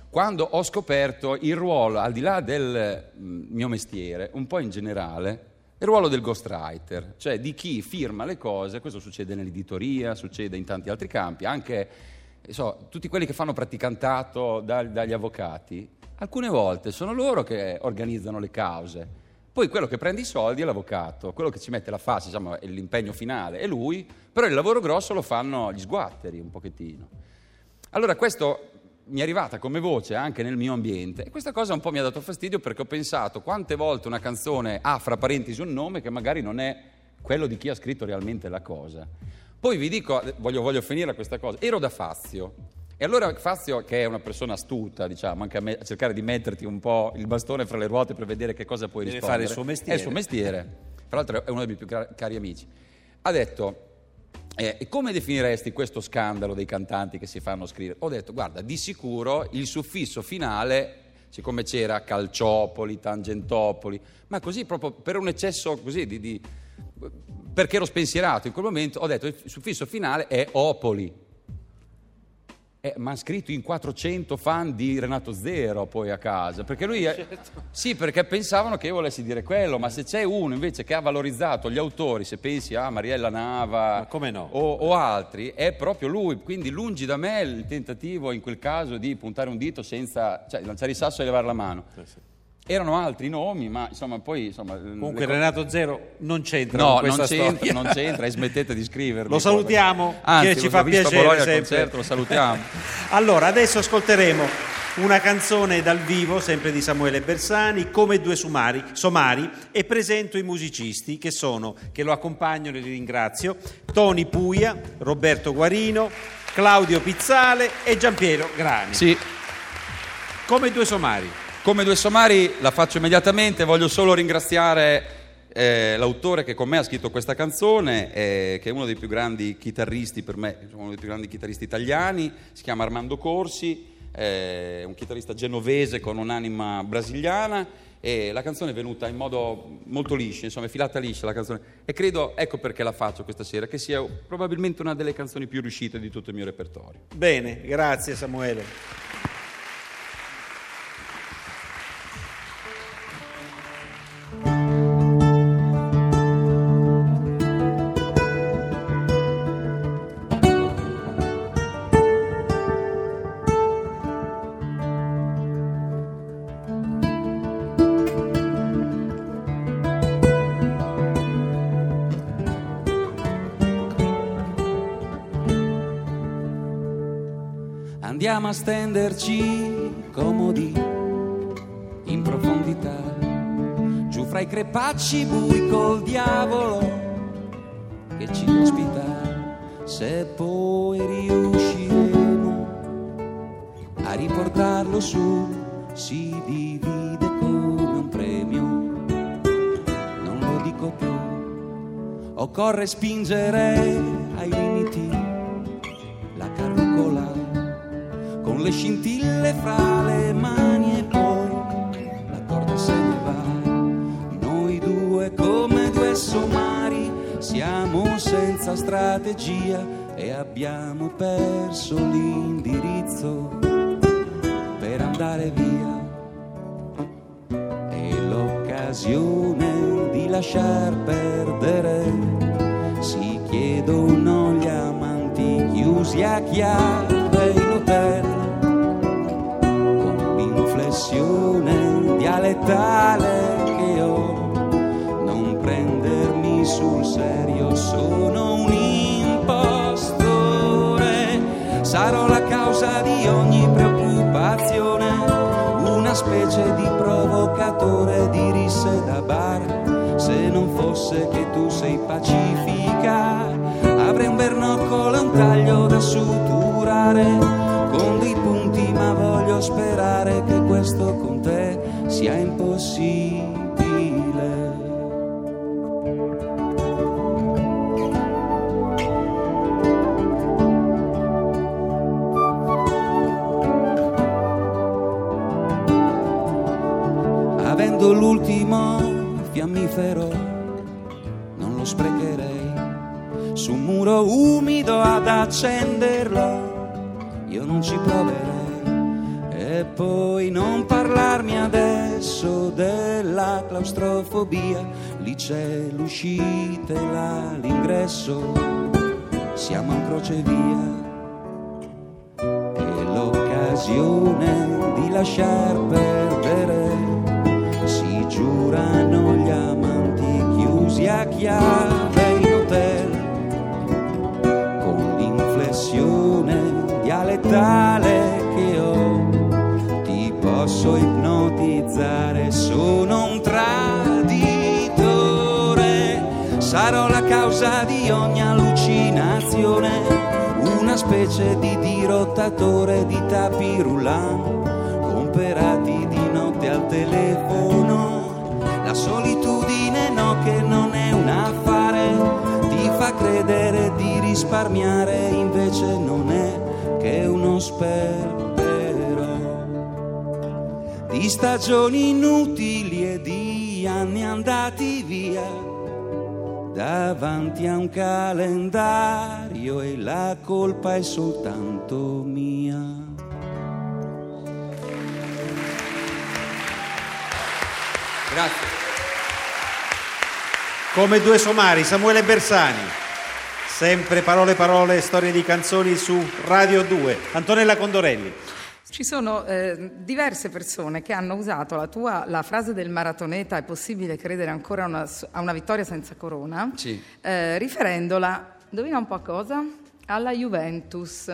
quando ho scoperto il ruolo, al di là del mm, mio mestiere, un po' in generale, il ruolo del ghostwriter, cioè di chi firma le cose, questo succede nell'editoria, succede in tanti altri campi, anche so, tutti quelli che fanno praticantato da- dagli avvocati, alcune volte sono loro che organizzano le cause. Poi quello che prende i soldi è l'avvocato, quello che ci mette la faccia, diciamo, è l'impegno finale, è lui, però il lavoro grosso lo fanno gli sguatteri un pochettino. Allora questo mi è arrivata come voce anche nel mio ambiente e questa cosa un po' mi ha dato fastidio perché ho pensato quante volte una canzone ha fra parentesi un nome che magari non è quello di chi ha scritto realmente la cosa. Poi vi dico, voglio, voglio finire questa cosa, ero da Fazio e allora Fazio che è una persona astuta, diciamo, anche a, me- a cercare di metterti un po' il bastone fra le ruote per vedere che cosa puoi Deve rispondere. fare il suo mestiere. È il suo mestiere, tra l'altro è uno dei miei più car- cari amici. Ha detto, eh, come definiresti questo scandalo dei cantanti che si fanno scrivere? Ho detto, guarda, di sicuro il suffisso finale, siccome c'era Calciopoli, Tangentopoli, ma così proprio per un eccesso così di... di- perché ero spensierato in quel momento, ho detto il suffisso finale è Opoli. Eh, ma ha scritto in 400 fan di Renato Zero poi a casa, perché lui... è- [LAUGHS] Sì, perché pensavano che io volessi dire quello, ma se c'è uno invece che ha valorizzato gli autori, se pensi a Mariella Nava Ma come no? o, o altri, è proprio lui. Quindi lungi da me il tentativo in quel caso di puntare un dito senza... cioè lanciare il sasso e levare la mano. Erano altri nomi, ma insomma poi... Insomma, Comunque le Renato Zero non c'entra No, non c'entra, non c'entra e smettete di scrivermi. Lo salutiamo, Anzi, che ci fa piacere Bologna al sempre. concerto, lo salutiamo. [LAUGHS] Allora, adesso ascolteremo una canzone dal vivo, sempre di Samuele Bersani, come due sumari, somari, e presento i musicisti che sono, che lo accompagnano e li ringrazio, Tony Puia, Roberto Guarino, Claudio Pizzale e Giampiero Grani. Sì, Come due somari. Come due somari la faccio immediatamente, voglio solo ringraziare eh, l'autore che con me ha scritto questa canzone, eh, che è uno dei più grandi chitarristi per me, uno dei più grandi chitarristi italiani, si chiama Armando Corsi, è un chitarrista genovese con un'anima brasiliana e la canzone è venuta in modo molto liscio, insomma è filata liscia la canzone e credo, ecco perché la faccio questa sera, che sia probabilmente una delle canzoni più riuscite di tutto il mio repertorio. Bene, grazie Samuele. Stenderci comodi in profondità, giù fra i crepacci bui col diavolo che ci ospita. Se poi riusciremo a riportarlo su, si divide come un premio. Non lo dico più, occorre spingere ai limiti le scintille fra le mani e poi la corda se ne va. Noi due come due somari siamo senza strategia e abbiamo perso l'indirizzo per andare via. E l'occasione di lasciar perdere si chiedono gli amanti chiusi a chiave dialettale che ho. Non prendermi sul serio sono un impostore. Sarò la causa di ogni preoccupazione. Una specie di provocatore di risse da bar. Se non fosse che tu sei pacifica avrei un bernoccolo e un taglio da suturare. Con dei punti ma voglio sperare che questo sia impossibile. Avendo l'ultimo fiammifero non lo sprecherei. Su un muro umido ad accenderlo io non ci proverei. E poi non parlarmi adesso della claustrofobia lì c'è l'uscita e là l'ingresso. Siamo in crocevia e l'occasione di lasciar perdere. Si giurano gli amanti chiusi a chiave in hotel con l'inflessione dialettale specie di dirottatore di tapirulan comperati di notte al telefono. La solitudine no che non è un affare ti fa credere di risparmiare invece non è che uno sperpero. Di stagioni inutili e di anni andati via davanti a un calendario e la colpa è soltanto mia. Grazie. Come due somari, Samuele Bersani. Sempre parole parole, storie di canzoni su Radio 2. Antonella Condorelli. Ci sono eh, diverse persone che hanno usato la tua la frase del maratoneta è possibile credere ancora a una, a una vittoria senza corona, Sì. eh, riferendola, indovina un po' a cosa? Alla Juventus.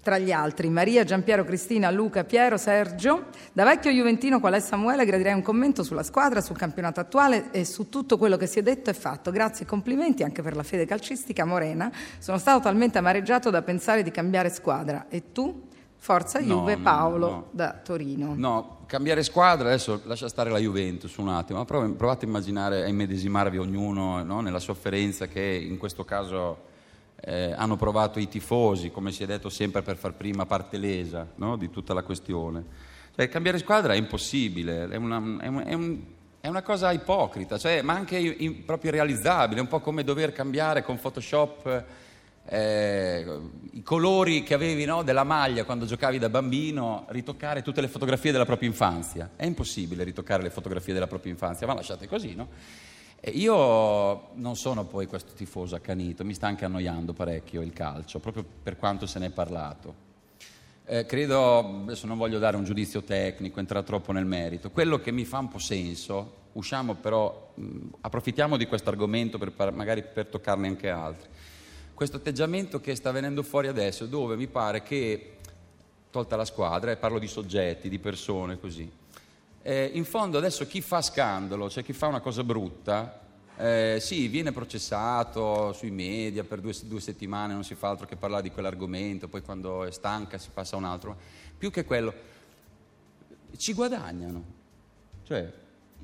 Tra gli altri, Maria, Giampiero, Cristina, Luca, Piero, Sergio. Da vecchio juventino qual è Samuele, gradirei un commento sulla squadra, sul campionato attuale e su tutto quello che si è detto e fatto. Grazie e complimenti anche per la fede calcistica morena. Sono stato talmente amareggiato da pensare di cambiare squadra. E tu? Forza Juve, no, Paolo no. da Torino. No, cambiare squadra, adesso lascia stare la Juventus un attimo, ma prov- provate a immaginare, a immedesimarvi ognuno no, nella sofferenza che in questo caso eh, hanno provato i tifosi, come si è detto sempre per far prima parte lesa no, di tutta la questione. Cioè, cambiare squadra è impossibile, è una, è un- è un- è una cosa ipocrita, cioè, ma anche in- proprio irrealizzabile, è un po' come dover cambiare con Photoshop eh, i colori che avevi no, della maglia quando giocavi da bambino, ritoccare tutte le fotografie della propria infanzia. È impossibile ritoccare le fotografie della propria infanzia, ma lasciate così, no? Io non sono poi questo tifoso accanito, mi sta anche annoiando parecchio il calcio, proprio per quanto se ne è parlato. Eh, credo, adesso non voglio dare un giudizio tecnico, entrare troppo nel merito. Quello che mi fa un po' senso, usciamo però, mh, approfittiamo di questo argomento per, magari per toccarne anche altri. Questo atteggiamento che sta venendo fuori adesso, dove mi pare che, tolta la squadra, e parlo di soggetti, di persone così, eh, in fondo adesso chi fa scandalo, cioè chi fa una cosa brutta, eh, sì, viene processato sui media per due, due settimane, non si fa altro che parlare di quell'argomento, poi quando è stanca si passa a un altro. Più che quello, ci guadagnano. Cioè,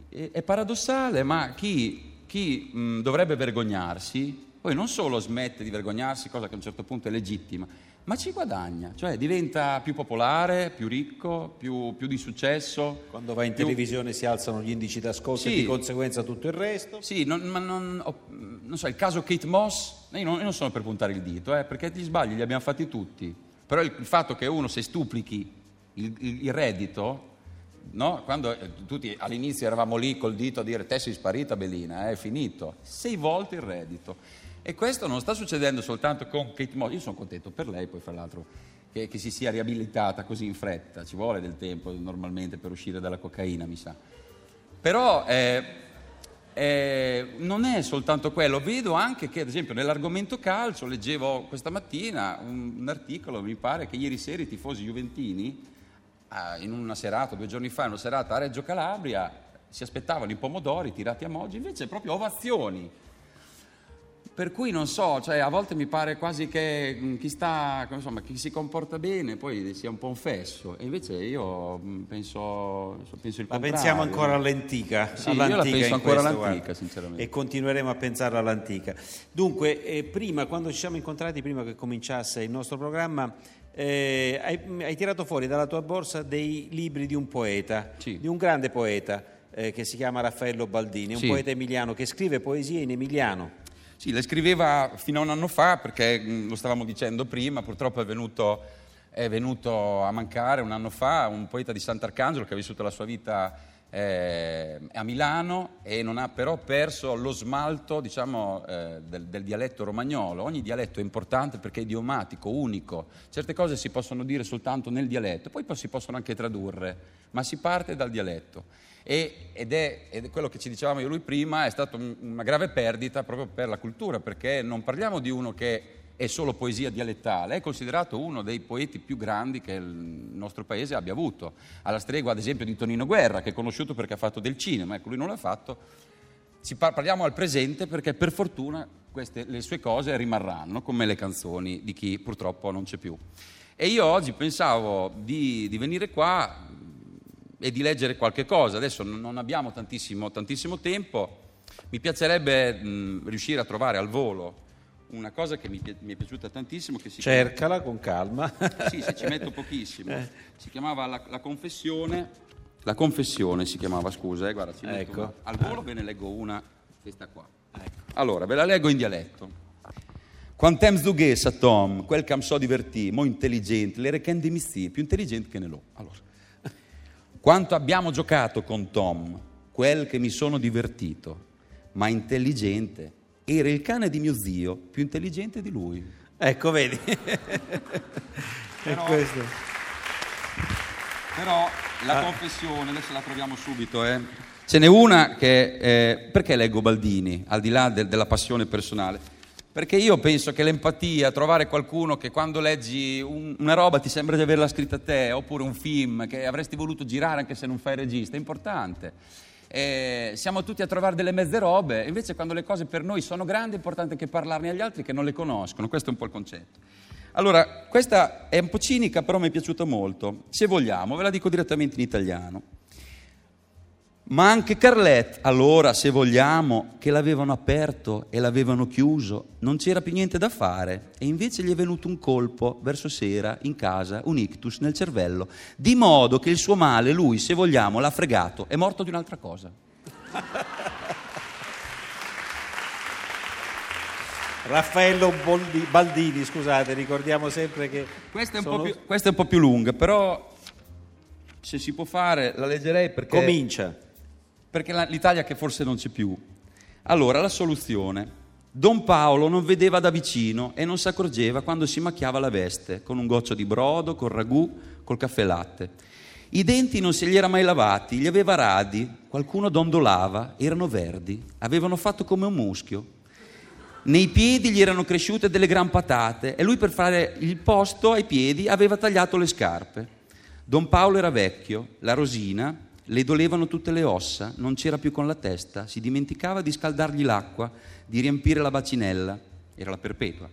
è, è paradossale, ma chi, chi, mh, dovrebbe vergognarsi poi non solo smette di vergognarsi, cosa che a un certo punto è legittima, ma ci guadagna, cioè diventa più popolare, più ricco, più, più di successo. Quando va in più- televisione si alzano gli indici d'ascolto e Sì. di conseguenza tutto il resto. Sì, non, ma non, non so, il caso Kate Moss, io non, io non sono per puntare il dito, eh, perché gli sbagli li abbiamo fatti tutti, però il, il fatto che uno se stuplichi il, il- il reddito, no? quando eh, tutti all'inizio eravamo lì col dito a dire te sei sparita Belina, eh, è finito, sei volte il reddito. E questo non sta succedendo soltanto con Kate Moss, io sono contento per lei poi fra l'altro che, che si sia riabilitata così in fretta, ci vuole del tempo normalmente per uscire dalla cocaina mi sa. Però eh, eh, non è soltanto quello, vedo anche che ad esempio nell'argomento calcio leggevo questa mattina un, un articolo, mi pare che ieri sera i tifosi juventini ah, in una serata, due giorni fa, in una serata a Reggio Calabria, si aspettavano i pomodori tirati a Moggi, invece proprio ovazioni. Per cui non so, cioè, a volte mi pare quasi che mh, chi, sta, insomma, chi si comporta bene poi sia un po' un fesso, e invece io mh, penso, penso il Ma contrario. pensiamo ancora all'antica. Sì, io la all'antica ancora questo, all'antica, sinceramente. E continueremo a pensare all'antica. Dunque, eh, prima, quando ci siamo incontrati, prima che cominciasse il nostro programma, eh, hai, hai tirato fuori dalla tua borsa dei libri di un poeta, Sì. di un grande poeta eh, che si chiama Raffaello Baldini, un Sì. poeta emiliano che scrive poesie in emiliano. Sì, le scriveva fino a un anno fa perché mh, lo stavamo dicendo prima, purtroppo è venuto, è venuto a mancare un anno fa un poeta di Sant'Arcangelo che ha vissuto la sua vita eh, a Milano e non ha però perso lo smalto diciamo, eh, del, del dialetto romagnolo. Ogni dialetto è importante perché è idiomatico, unico. Certe cose si possono dire soltanto nel dialetto, poi poi si possono anche tradurre, ma si parte dal dialetto. E- ed, è, ed è quello che ci dicevamo io e lui prima, è stata un- una grave perdita proprio per la cultura, perché non parliamo di uno che è solo poesia dialettale, è considerato uno dei poeti più grandi che il nostro paese abbia avuto, alla stregua ad esempio di Tonino Guerra, che è conosciuto perché ha fatto del cinema, ecco lui non l'ha fatto, ci par- parliamo al presente perché per fortuna queste, le sue cose rimarranno come le canzoni di chi purtroppo non c'è più. E io oggi pensavo di, di venire qua e di leggere qualche cosa, adesso non abbiamo tantissimo, tantissimo tempo, mi piacerebbe mh, riuscire a trovare al volo una cosa che mi, mi è piaciuta tantissimo, che si chiama- Cercala con calma. sì, sì, ci metto pochissimo. [LAUGHS] Si chiamava la, La Confessione. La Confessione si chiamava, scusa, eh, guarda, ci metto Ecco. una- Al volo ve ne leggo una, questa qua. Allora, ve la leggo in dialetto. Quantem zughessa, Tom, quel che mi so divertì, mo intelligente, le recende misti, più intelligente che ne l'ho. Allora, quanto abbiamo giocato con Tom, quel che mi sono divertito, ma intelligente. Era il cane di mio zio, più intelligente di lui. ecco, vedi. [LAUGHS] Però- questo. Però la confessione, adesso la troviamo subito, eh. Ce n'è una che... eh, perché leggo Baldini, al di là del- della passione personale? Perché io penso che l'empatia, trovare qualcuno che quando leggi un- una roba ti sembra di averla scritta a te, oppure un film che avresti voluto girare anche se non fai regista, è importante. Eh, siamo tutti a trovare delle mezze robe, invece quando le cose per noi sono grandi è importante anche parlarne agli altri che non le conoscono, questo è un po' il concetto. Allora, questa è un po' cinica, però mi è piaciuta molto. Se vogliamo, ve la dico direttamente in italiano. Ma anche Carlette, allora, se vogliamo, che l'avevano aperto e l'avevano chiuso, non c'era più niente da fare e invece gli è venuto un colpo verso sera in casa, un ictus nel cervello, di modo che il suo male, lui, se vogliamo, l'ha fregato, è morto di un'altra cosa. [LAUGHS] Raffaello Boldi- Baldini, scusate, ricordiamo sempre che Questa è un, sono- po, più, questa è un po' più lunga, però se si può fare la leggerei perché... comincia. Perché l'Italia che forse non c'è più. Allora, la soluzione. Don Paolo non vedeva da vicino e non si accorgeva quando si macchiava la veste, con un goccio di brodo, col ragù, col caffè latte. I denti non se li era mai lavati, li aveva radi, qualcuno dondolava, erano verdi, avevano fatto come un muschio. Nei piedi gli erano cresciute delle gran patate e lui per fare il posto ai piedi aveva tagliato le scarpe. Don Paolo era vecchio, la Rosina le dolevano tutte le ossa, non c'era più con la testa, si dimenticava di scaldargli l'acqua, di riempire la bacinella, era la perpetua.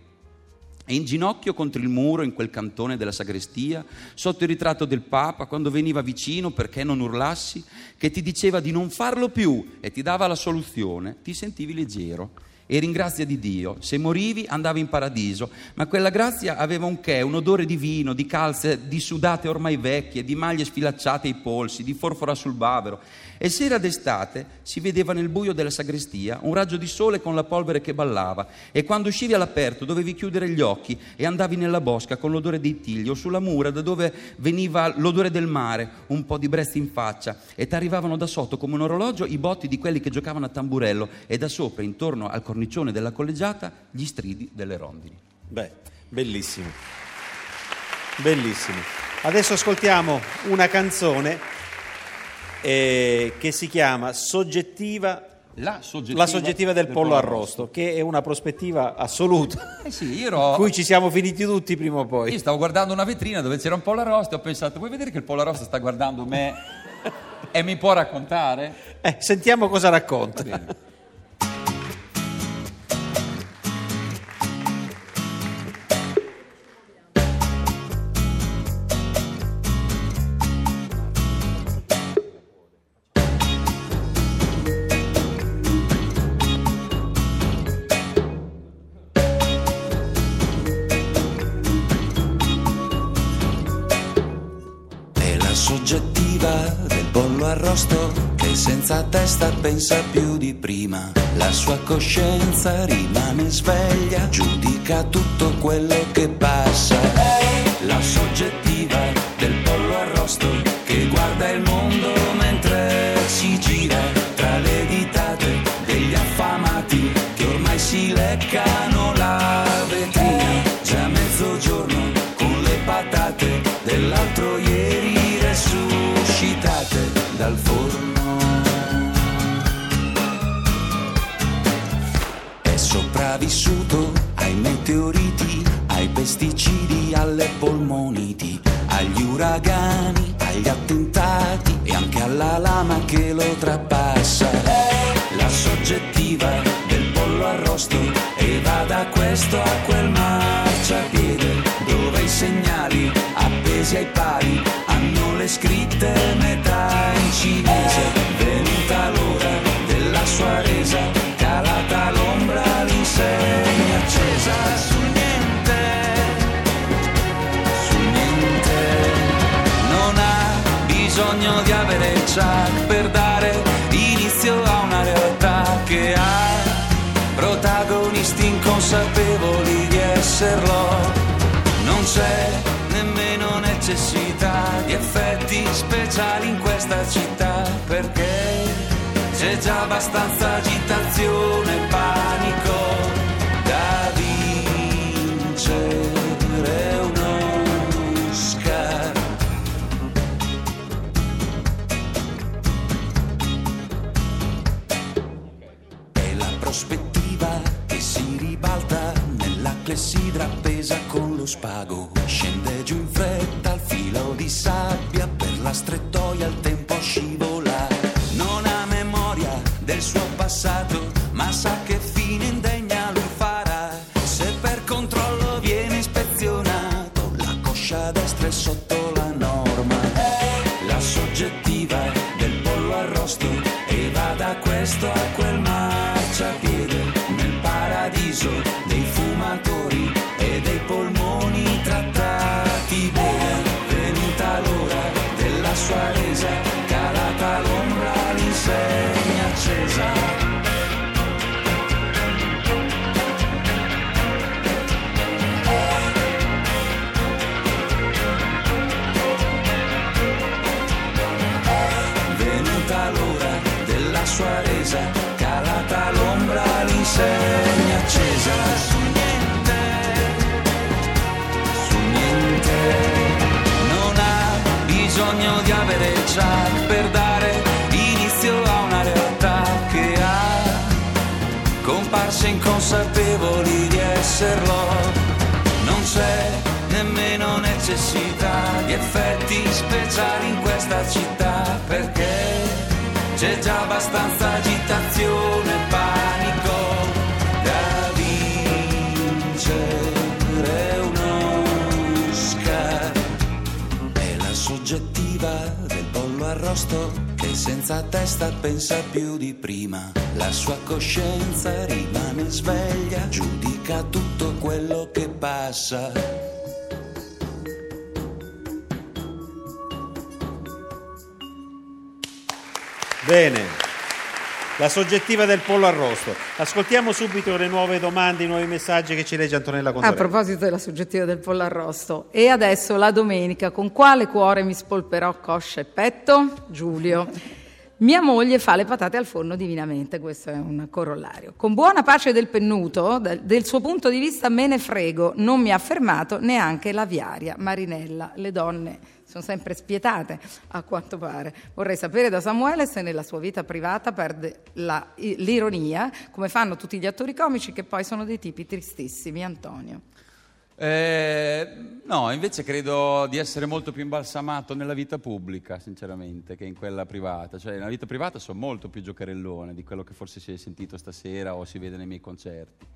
E in ginocchio contro il muro, in quel cantone della sagrestia, sotto il ritratto del Papa, quando veniva vicino perché non urlassi, che ti diceva di non farlo più e ti dava la soluzione, ti sentivi leggero. Eri in grazia di Dio. Se morivi andavi in paradiso, ma quella grazia aveva un che, un odore di vino, di calze di sudate ormai vecchie, di maglie sfilacciate ai polsi, di forfora sul bavero. E sera d'estate si vedeva nel buio della sagrestia un raggio di sole con la polvere che ballava e quando uscivi all'aperto dovevi chiudere gli occhi e andavi nella bosca con l'odore dei tigli o sulla mura da dove veniva l'odore del mare, un po' di brezzi in faccia e ti arrivavano da sotto come un orologio i botti di quelli che giocavano a tamburello e da sopra intorno al cornicione della collegiata gli stridi delle rondini. Beh, bellissimo. Bellissimo. Adesso ascoltiamo una canzone eh, che si chiama Soggettiva La soggettiva, la soggettiva del pollo arrosto, che è una prospettiva assoluta, [LAUGHS] Eh sì, io ero... in cui ci siamo finiti tutti prima o poi. Io stavo guardando una vetrina dove c'era un pollo arrosto e ho pensato, vuoi vedere che il pollo arrosto sta guardando me [LAUGHS] e mi può raccontare? Eh, sentiamo cosa racconta. Pensa più di prima. La sua coscienza rimane sveglia, giudica tutto quello che passa. La soggettiva da questo a quel marciapiede dove i segnali appesi ai pali hanno le scritte metà in cinese. Venuta l'ora della sua resa, calata l'ombra, l'insegna accesa su niente, su niente. Non ha bisogno di avere il inconsapevoli di esserlo. Non c'è nemmeno necessità di effetti speciali in questa città perché c'è già abbastanza agitazione e panico clessidra appesa con lo spago. Scende giù in fretta al filo di sabbia, per la strettoia il tempo scivola. Non ha memoria del suo passato, esserlo. Non c'è nemmeno necessità di effetti speciali in questa città perché c'è già abbastanza agitazione e panico da vincere un Oscar. È la soggettiva del pollo arrosto che senza testa pensa più di prima, la sua coscienza rimane sveglia, giudica tutto quello che passa. Bene. La soggettiva del pollo arrosto. Ascoltiamo subito le nuove domande, i nuovi messaggi che ci legge Antonella A Contorelli. proposito della soggettiva del pollo arrosto. E adesso la domenica, con quale cuore mi spolperò coscia e petto? Giulio. Mia moglie fa le patate al forno divinamente, questo è un corollario. Con buona pace del pennuto, del, suo punto di vista me ne frego, non mi ha fermato neanche l'aviaria. Marinella, le donne sono sempre spietate, a quanto pare. Vorrei sapere da Samuele se nella sua vita privata perde la- l'ironia, come fanno tutti gli attori comici che poi sono dei tipi tristissimi. Antonio. Eh, no, invece credo di essere molto più imbalsamato nella vita pubblica, sinceramente, che in quella privata. Cioè, nella vita privata sono molto più giocherellone di quello che forse si è sentito stasera o si vede nei miei concerti.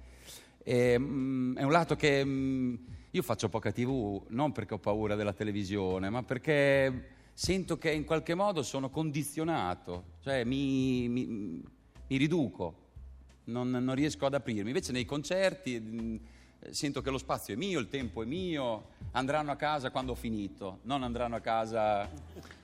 E, mm, è un lato che mm, io faccio poca tv non perché ho paura della televisione, ma perché sento che in qualche modo sono condizionato, cioè mi, mi- mi riduco, non, non riesco ad aprirmi. Invece nei concerti mh, sento che lo spazio è mio, il tempo è mio, andranno a casa quando ho finito, non andranno a casa...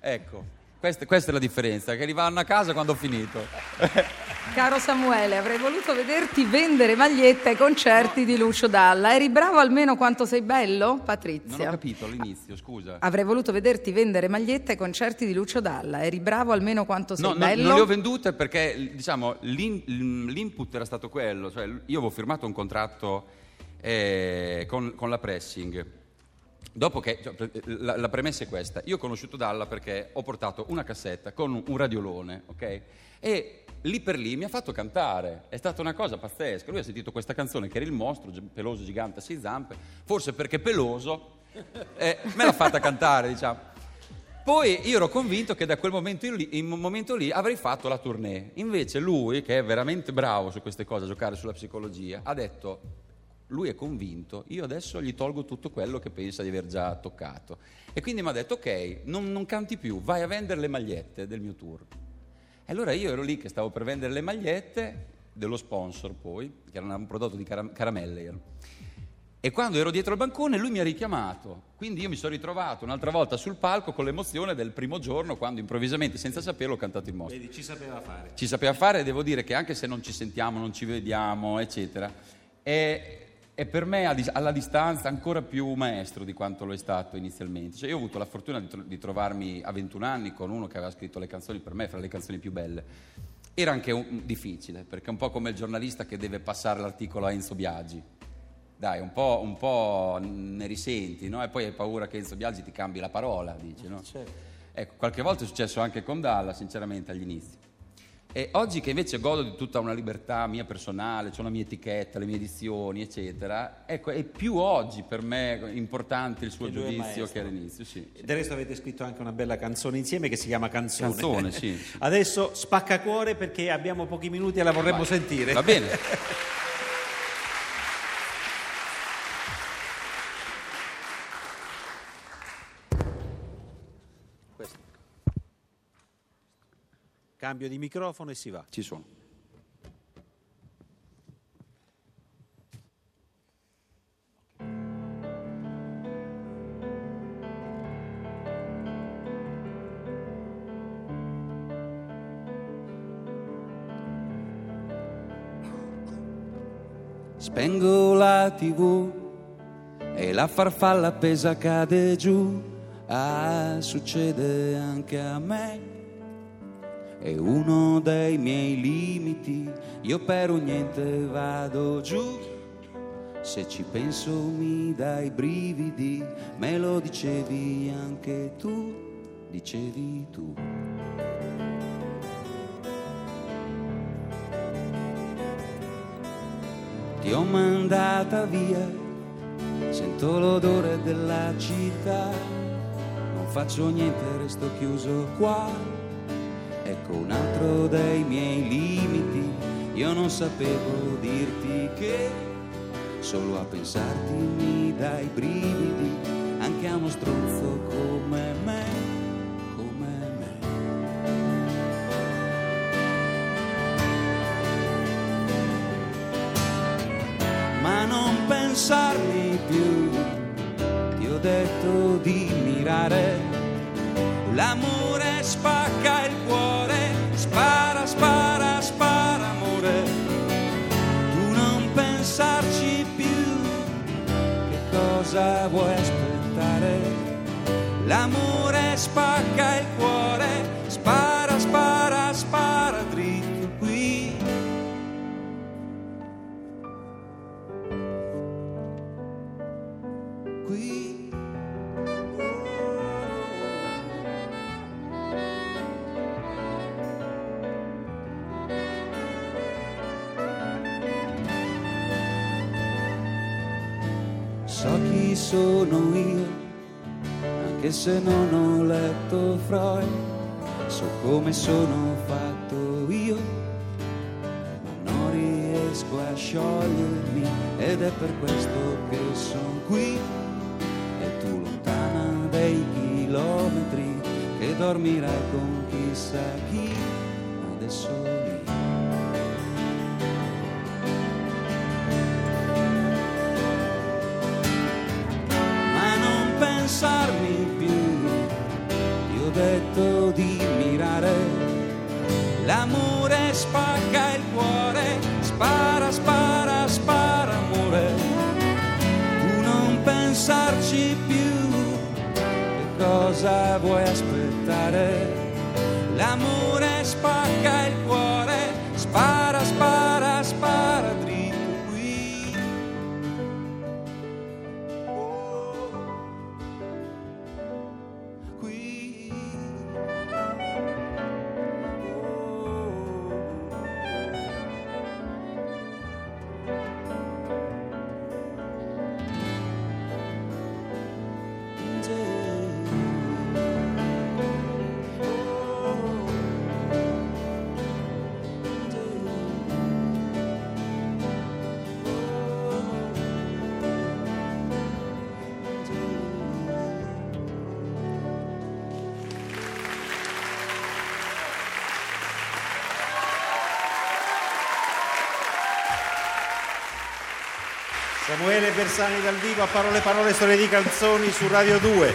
Ecco, questa, questa è la differenza, che rivanno a casa quando ho finito. [LAUGHS] Caro Samuele, avrei voluto vederti vendere magliette ai concerti di Lucio Dalla. Eri bravo almeno quanto sei bello? Non ho Patrizia. capito all'inizio, scusa. Avrei voluto vederti vendere magliette ai concerti di Lucio Dalla. Eri bravo almeno quanto sei No, no, bello? non le ho vendute perché diciamo, l'in- l'input era stato quello, cioè io avevo firmato un contratto eh, con, con la pressing. Dopo che cioè, la, la premessa è questa: io ho conosciuto Dalla perché ho portato una cassetta con un, radiolone, ok? E lì per lì mi ha fatto cantare. È stata una cosa pazzesca. Lui ha sentito questa canzone che era il mostro, peloso gigante a sei zampe, forse perché peloso, eh, me l'ha fatta cantare, diciamo. Poi io ero convinto che da quel momento lì, in un momento lì avrei fatto la tournée. Invece lui, che è veramente bravo su queste cose, a giocare sulla psicologia, ha detto, lui è convinto, io adesso gli tolgo tutto quello che pensa di aver già toccato. E quindi mi ha detto, ok, non, non canti più, vai a vendere le magliette del mio tour. E allora io ero lì che stavo per vendere le magliette dello sponsor poi, che era un prodotto di cara- caramelle. erano. E quando ero dietro il bancone lui mi ha richiamato, quindi io mi sono ritrovato un'altra volta sul palco con l'emozione del primo giorno quando improvvisamente, senza saperlo, ho cantato il mostro. Vedi, ci sapeva fare. Ci sapeva fare e devo dire che anche se non ci sentiamo, non ci vediamo, eccetera, è, è per me alla distanza ancora più maestro di quanto lo è stato inizialmente. Cioè, io ho avuto la fortuna di, tro- di trovarmi a 21 anni con uno che aveva scritto le canzoni per me, fra le canzoni più belle. Era anche un- difficile, perché è un po' come il giornalista che deve passare l'articolo a Enzo Biaggi. Dai, un po', un po' ne risenti, no? E poi hai paura che Enzo Biaggi ti cambi la parola, dici, no? Ecco, qualche volta è successo anche con Dalla, sinceramente, agli inizi. E oggi che invece godo di tutta una libertà mia personale, ho la mia etichetta, le mie edizioni, eccetera, ecco, è più oggi per me importante il suo Che giudizio che all'inizio, sì. Del resto avete scritto anche una bella canzone insieme che si chiama Canzone. Canzone, sì. [LAUGHS] Adesso spacca cuore perché abbiamo pochi minuti e la vorremmo Vai. sentire. Va bene. [LAUGHS] Cambio di microfono e si va. Ci sono. Spengo la tv e la farfalla appesa cade giù. Ah, succede anche a me. È uno dei miei limiti, io per un niente vado giù. Se ci penso mi dai brividi, me lo dicevi anche tu, dicevi tu. Ti ho mandata via, sento l'odore della città, non faccio niente, resto chiuso qua ecco un altro dei miei limiti. Io non sapevo dirti che solo a pensarti mi dai brividi, anche a uno stronzo come me. come me. Ma non pensarmi più, ti ho detto di mirare, l'amore spacca il cuore pensarci più, che cosa vuoi aspettare? L'amore spacca il cuore, se non ho letto Freud, so come sono fatto io, ma non riesco a sciogliermi ed è per questo che sono qui. E tu lontana dei chilometri che dormirai con chissà chi. Adesso cosa vuoi aspettare? L'amore Samuele Bersani dal vivo a Parole Parole Storie di Canzoni su Radio 2.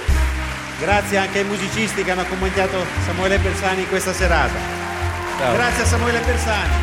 Grazie anche ai musicisti che hanno accompagnato Samuele Bersani in questa serata. Grazie a Samuele Bersani.